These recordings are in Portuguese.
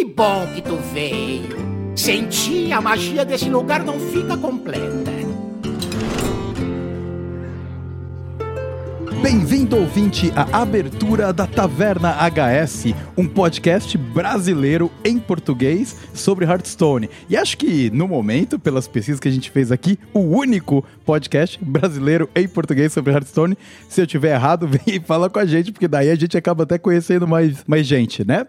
Que bom que tu veio. Sem ti, a magia desse lugar não fica completa. Bem-vindo, ouvinte, à abertura da Taverna HS, um podcast brasileiro em português sobre Hearthstone. E acho que, no momento, pelas pesquisas que a gente fez aqui, o único podcast brasileiro em português sobre Hearthstone. Se eu tiver errado, vem e fala com a gente, porque daí a gente acaba até conhecendo mais, mais gente, né?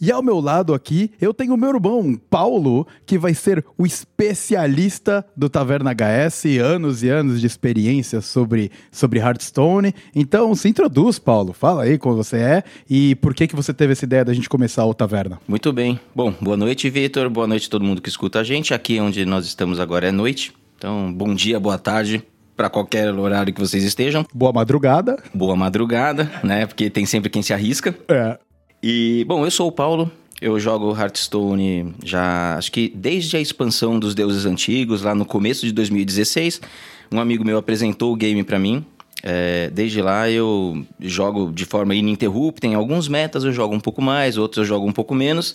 E ao meu lado aqui, eu tenho o meu irmão, Paulo, que vai ser o especialista do Taverna HS, anos e anos de experiência sobre, sobre Hearthstone. Então, se introduz, Paulo. Fala aí como você é e por que, que você teve essa ideia da gente começar o Taverna. Muito bem. Bom, boa noite, Vitor. Boa noite a todo mundo que escuta a gente. Aqui onde nós estamos agora é noite. Então, bom dia, boa tarde, para qualquer horário que vocês estejam. Boa madrugada. Boa madrugada, né? Porque tem sempre quem se arrisca. É. E, bom, eu sou o Paulo. Eu jogo Hearthstone já, acho que desde a expansão dos Deuses Antigos, lá no começo de 2016. Um amigo meu apresentou o game para mim. É, desde lá eu jogo de forma ininterrupta. Em alguns metas eu jogo um pouco mais, outros eu jogo um pouco menos.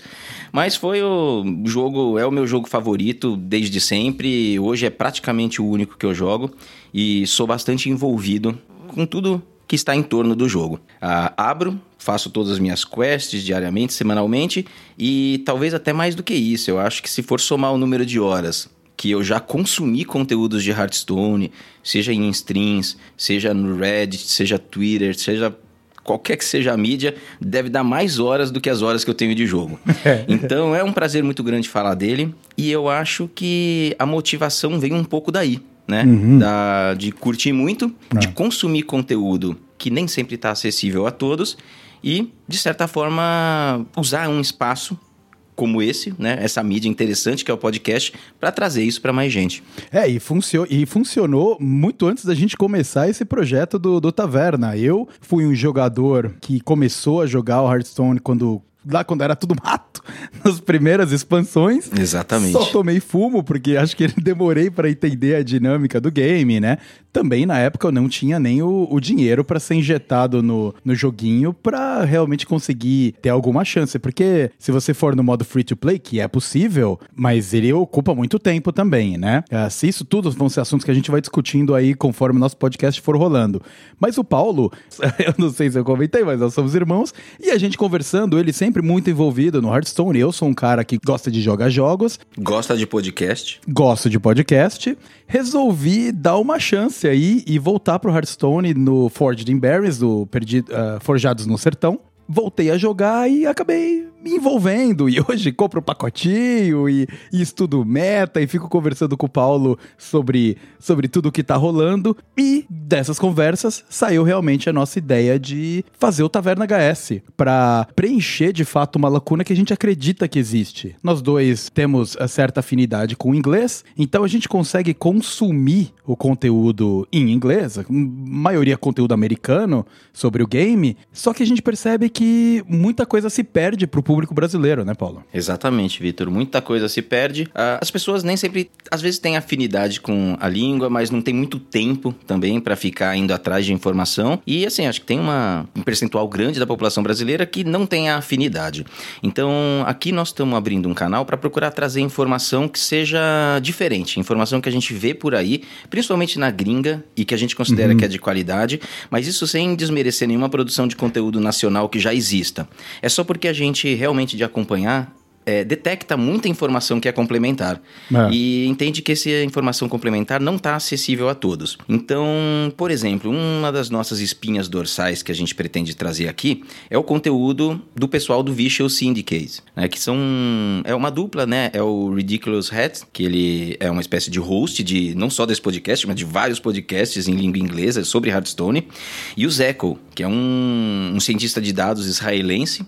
Mas foi o jogo, é o meu jogo favorito desde sempre. Hoje é praticamente o único que eu jogo e sou bastante envolvido com tudo que está em torno do jogo. Ah, abro, faço todas as minhas quests diariamente, semanalmente e talvez até mais do que isso. Eu acho que se for somar o número de horas que eu já consumi conteúdos de Hearthstone, seja em streams, seja no Reddit, seja Twitter, seja qualquer que seja a mídia, deve dar mais horas do que as horas que eu tenho de jogo. então é um prazer muito grande falar dele e eu acho que a motivação vem um pouco daí, né? Uhum. Da, de curtir muito, ah. de consumir conteúdo que nem sempre está acessível a todos e, de certa forma, usar um espaço como esse, né? Essa mídia interessante que é o podcast, para trazer isso para mais gente. É, e, funcio e funcionou muito antes da gente começar esse projeto do, do Taverna. Eu fui um jogador que começou a jogar o Hearthstone quando lá quando era tudo mato, nas primeiras expansões. Exatamente. Só tomei fumo, porque acho que demorei para entender a dinâmica do game, né? Também na época eu não tinha nem o, o dinheiro para ser injetado no, no joguinho para realmente conseguir ter alguma chance. Porque se você for no modo free to play, que é possível, mas ele ocupa muito tempo também, né? Uh, se isso tudo vão ser assuntos que a gente vai discutindo aí conforme o nosso podcast for rolando. Mas o Paulo, eu não sei se eu comentei, mas nós somos irmãos, e a gente conversando, ele sempre muito envolvido no Hearthstone. Eu sou um cara que gosta de jogar jogos. Gosta de podcast. Gosto de podcast. Resolvi dar uma chance aí e voltar pro Hearthstone no Forged in Berries, do Perdido, uh, Forjados no Sertão. Voltei a jogar e acabei me envolvendo. E hoje compro pacotinho e, e estudo meta e fico conversando com o Paulo sobre, sobre tudo que tá rolando. E dessas conversas saiu realmente a nossa ideia de fazer o Taverna HS para preencher de fato uma lacuna que a gente acredita que existe. Nós dois temos certa afinidade com o inglês, então a gente consegue consumir o conteúdo em inglês, maioria conteúdo americano sobre o game, só que a gente percebe que muita coisa se perde pro público brasileiro, né, Paulo? Exatamente, Vitor. Muita coisa se perde. Ah, as pessoas nem sempre, às vezes, têm afinidade com a língua, mas não tem muito tempo também para ficar indo atrás de informação. E, assim, acho que tem uma, um percentual grande da população brasileira que não tem a afinidade. Então, aqui nós estamos abrindo um canal para procurar trazer informação que seja diferente, informação que a gente vê por aí, principalmente na gringa e que a gente considera uhum. que é de qualidade, mas isso sem desmerecer nenhuma produção de conteúdo nacional que já exista. É só porque a gente realmente de acompanhar, é, detecta muita informação que é complementar é. e entende que essa informação complementar não está acessível a todos. Então, por exemplo, uma das nossas espinhas dorsais que a gente pretende trazer aqui é o conteúdo do pessoal do Visual Syndicate, né, que são é uma dupla, né? É o Ridiculous Hat, que ele é uma espécie de host de não só desse podcast, mas de vários podcasts em língua inglesa sobre Hearthstone, e o Zeco, que é um, um cientista de dados israelense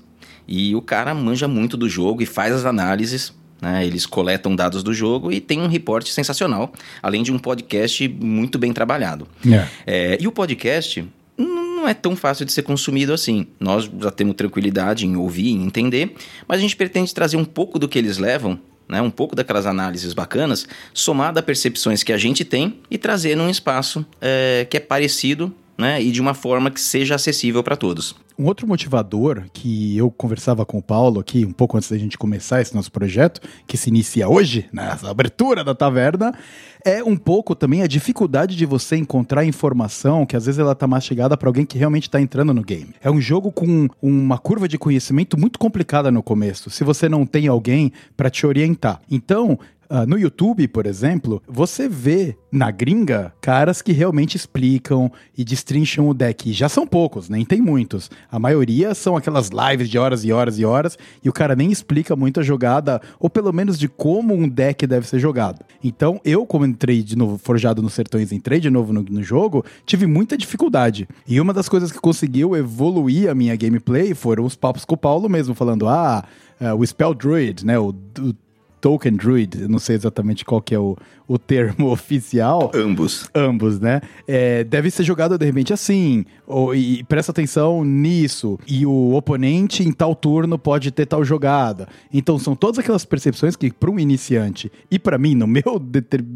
e o cara manja muito do jogo e faz as análises. Né? Eles coletam dados do jogo e tem um reporte sensacional, além de um podcast muito bem trabalhado. Yeah. É, e o podcast não é tão fácil de ser consumido assim. Nós já temos tranquilidade em ouvir e entender, mas a gente pretende trazer um pouco do que eles levam né, um pouco daquelas análises bacanas, somada a percepções que a gente tem e trazer num espaço é, que é parecido né, e de uma forma que seja acessível para todos. Um outro motivador que eu conversava com o Paulo aqui um pouco antes da gente começar esse nosso projeto, que se inicia hoje, nessa abertura da taverna, é um pouco também a dificuldade de você encontrar informação que às vezes ela tá mastigada para alguém que realmente está entrando no game. É um jogo com uma curva de conhecimento muito complicada no começo, se você não tem alguém para te orientar. Então, Uh, no YouTube, por exemplo, você vê na gringa caras que realmente explicam e destrincham o deck. já são poucos, nem tem muitos. A maioria são aquelas lives de horas e horas e horas e o cara nem explica muito a jogada, ou pelo menos de como um deck deve ser jogado. Então, eu, como entrei de novo, forjado nos sertões, entrei de novo no, no jogo, tive muita dificuldade. E uma das coisas que conseguiu evoluir a minha gameplay foram os papos com o Paulo mesmo, falando: ah. Uh, o Spell Druid, né? O, o Token Druid, não sei exatamente qual que é o, o termo oficial. Ambos. Ambos, né? É, deve ser jogado de repente assim, ou, e, presta atenção nisso. E o oponente em tal turno pode ter tal jogada. Então são todas aquelas percepções que para um iniciante e para mim, no meu,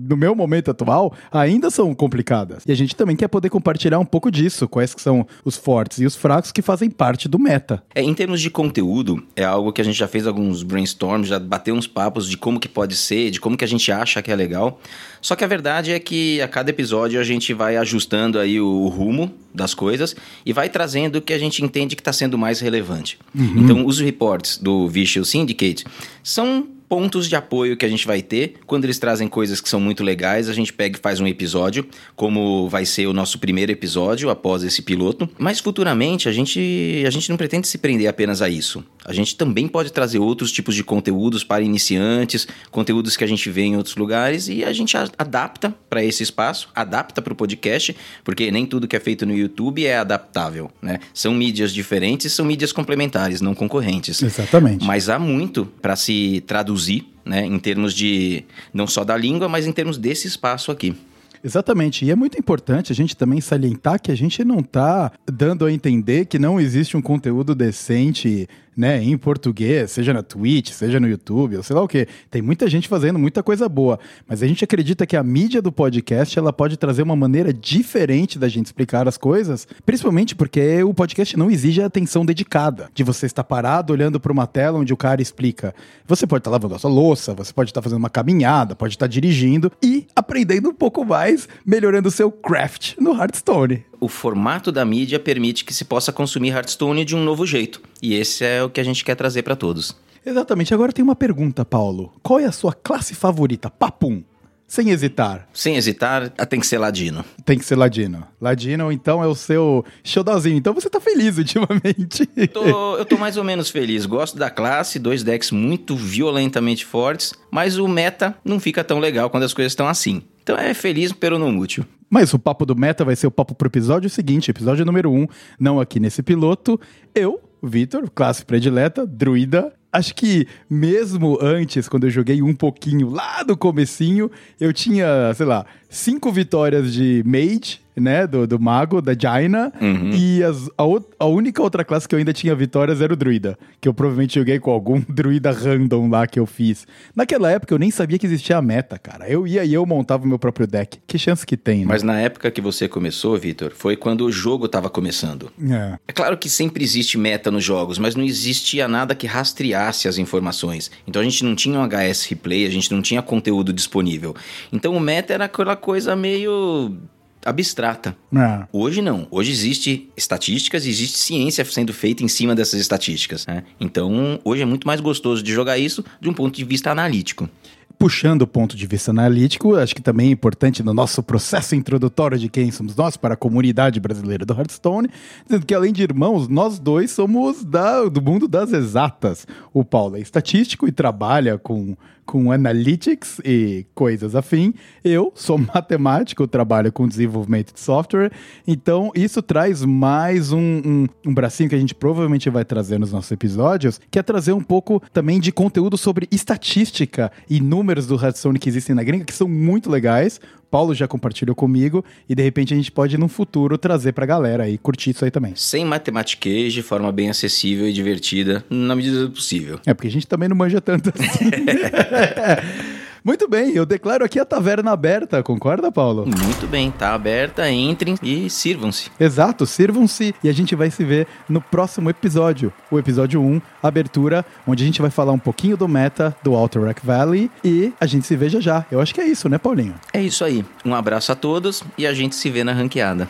no meu momento atual, ainda são complicadas. E a gente também quer poder compartilhar um pouco disso, quais que são os fortes e os fracos que fazem parte do meta. É, em termos de conteúdo, é algo que a gente já fez alguns brainstorms, já bateu uns papos de como que pode ser, de como que a gente acha que é legal. Só que a verdade é que a cada episódio a gente vai ajustando aí o rumo das coisas e vai trazendo o que a gente entende que está sendo mais relevante. Uhum. Então, os reports do Visual Syndicate são pontos de apoio que a gente vai ter. Quando eles trazem coisas que são muito legais, a gente pega e faz um episódio, como vai ser o nosso primeiro episódio após esse piloto. Mas futuramente a gente, a gente não pretende se prender apenas a isso. A gente também pode trazer outros tipos de conteúdos para iniciantes, conteúdos que a gente vê em outros lugares e a gente adapta para esse espaço, adapta para o podcast, porque nem tudo que é feito no YouTube é adaptável, né? São mídias diferentes, são mídias complementares, não concorrentes. Exatamente. Mas há muito para se traduzir né, em termos de não só da língua, mas em termos desse espaço aqui. Exatamente. E é muito importante a gente também salientar que a gente não está dando a entender que não existe um conteúdo decente né, em português, seja na Twitch, seja no YouTube, ou sei lá o que. Tem muita gente fazendo muita coisa boa, mas a gente acredita que a mídia do podcast ela pode trazer uma maneira diferente da gente explicar as coisas, principalmente porque o podcast não exige a atenção dedicada, de você estar parado olhando para uma tela onde o cara explica. Você pode estar lavando a sua louça, você pode estar fazendo uma caminhada, pode estar dirigindo e aprendendo um pouco mais, melhorando o seu craft no Hearthstone o formato da mídia permite que se possa consumir Hearthstone de um novo jeito. E esse é o que a gente quer trazer para todos. Exatamente. Agora tem uma pergunta, Paulo. Qual é a sua classe favorita? Papum. Sem hesitar. Sem hesitar, tem que ser Ladino. Tem que ser Ladino. Ladino, então, é o seu showdownzinho. Então você tá feliz ultimamente. Tô, eu tô mais ou menos feliz. Gosto da classe, dois decks muito violentamente fortes, mas o meta não fica tão legal quando as coisas estão assim. Então é feliz, pero não útil. Mas o papo do meta vai ser o papo pro episódio seguinte, episódio número 1, um, não aqui nesse piloto. Eu, Vitor, classe predileta, druida. Acho que mesmo antes, quando eu joguei um pouquinho lá do comecinho, eu tinha, sei lá, cinco vitórias de mage, né, do, do mago, da Jaina, uhum. e as, a, a, única outra classe que eu ainda tinha vitórias era o druida, que eu provavelmente joguei com algum druida random lá que eu fiz. Naquela época eu nem sabia que existia a meta, cara. Eu ia e eu montava o meu próprio deck. Que chance que tem, né? Mas na época que você começou, Vitor, foi quando o jogo tava começando. É. é claro que sempre existe meta nos jogos, mas não existia nada que rastreasse as informações. Então a gente não tinha um HS replay, a gente não tinha conteúdo disponível. Então o meta era aquela coisa meio abstrata. É. Hoje não. Hoje existe estatísticas, existe ciência sendo feita em cima dessas estatísticas. Né? Então, hoje é muito mais gostoso de jogar isso de um ponto de vista analítico. Puxando o ponto de vista analítico, acho que também é importante no nosso processo introdutório de quem somos nós para a comunidade brasileira do Hearthstone, dizendo que além de irmãos, nós dois somos da, do mundo das exatas. O Paulo é estatístico e trabalha com com analytics e coisas afim. Eu sou matemático, trabalho com desenvolvimento de software, então isso traz mais um, um, um, bracinho que a gente provavelmente vai trazer nos nossos episódios, que é trazer um pouco também de conteúdo sobre estatística e números do Hearthstone que existem na gringa, que são muito legais. Paulo já compartilhou comigo e de repente a gente pode no futuro trazer pra galera e curtir isso aí também. Sem matematiquez, de forma bem acessível e divertida, na medida do possível. É, porque a gente também não manja tanto assim. Muito bem, eu declaro aqui a taverna aberta, concorda, Paulo? Muito bem, tá aberta, entrem e sirvam-se. Exato, sirvam-se e a gente vai se ver no próximo episódio, o episódio 1, abertura, onde a gente vai falar um pouquinho do meta do Outer Rack Valley e a gente se vê já já. Eu acho que é isso, né, Paulinho? É isso aí. Um abraço a todos e a gente se vê na ranqueada.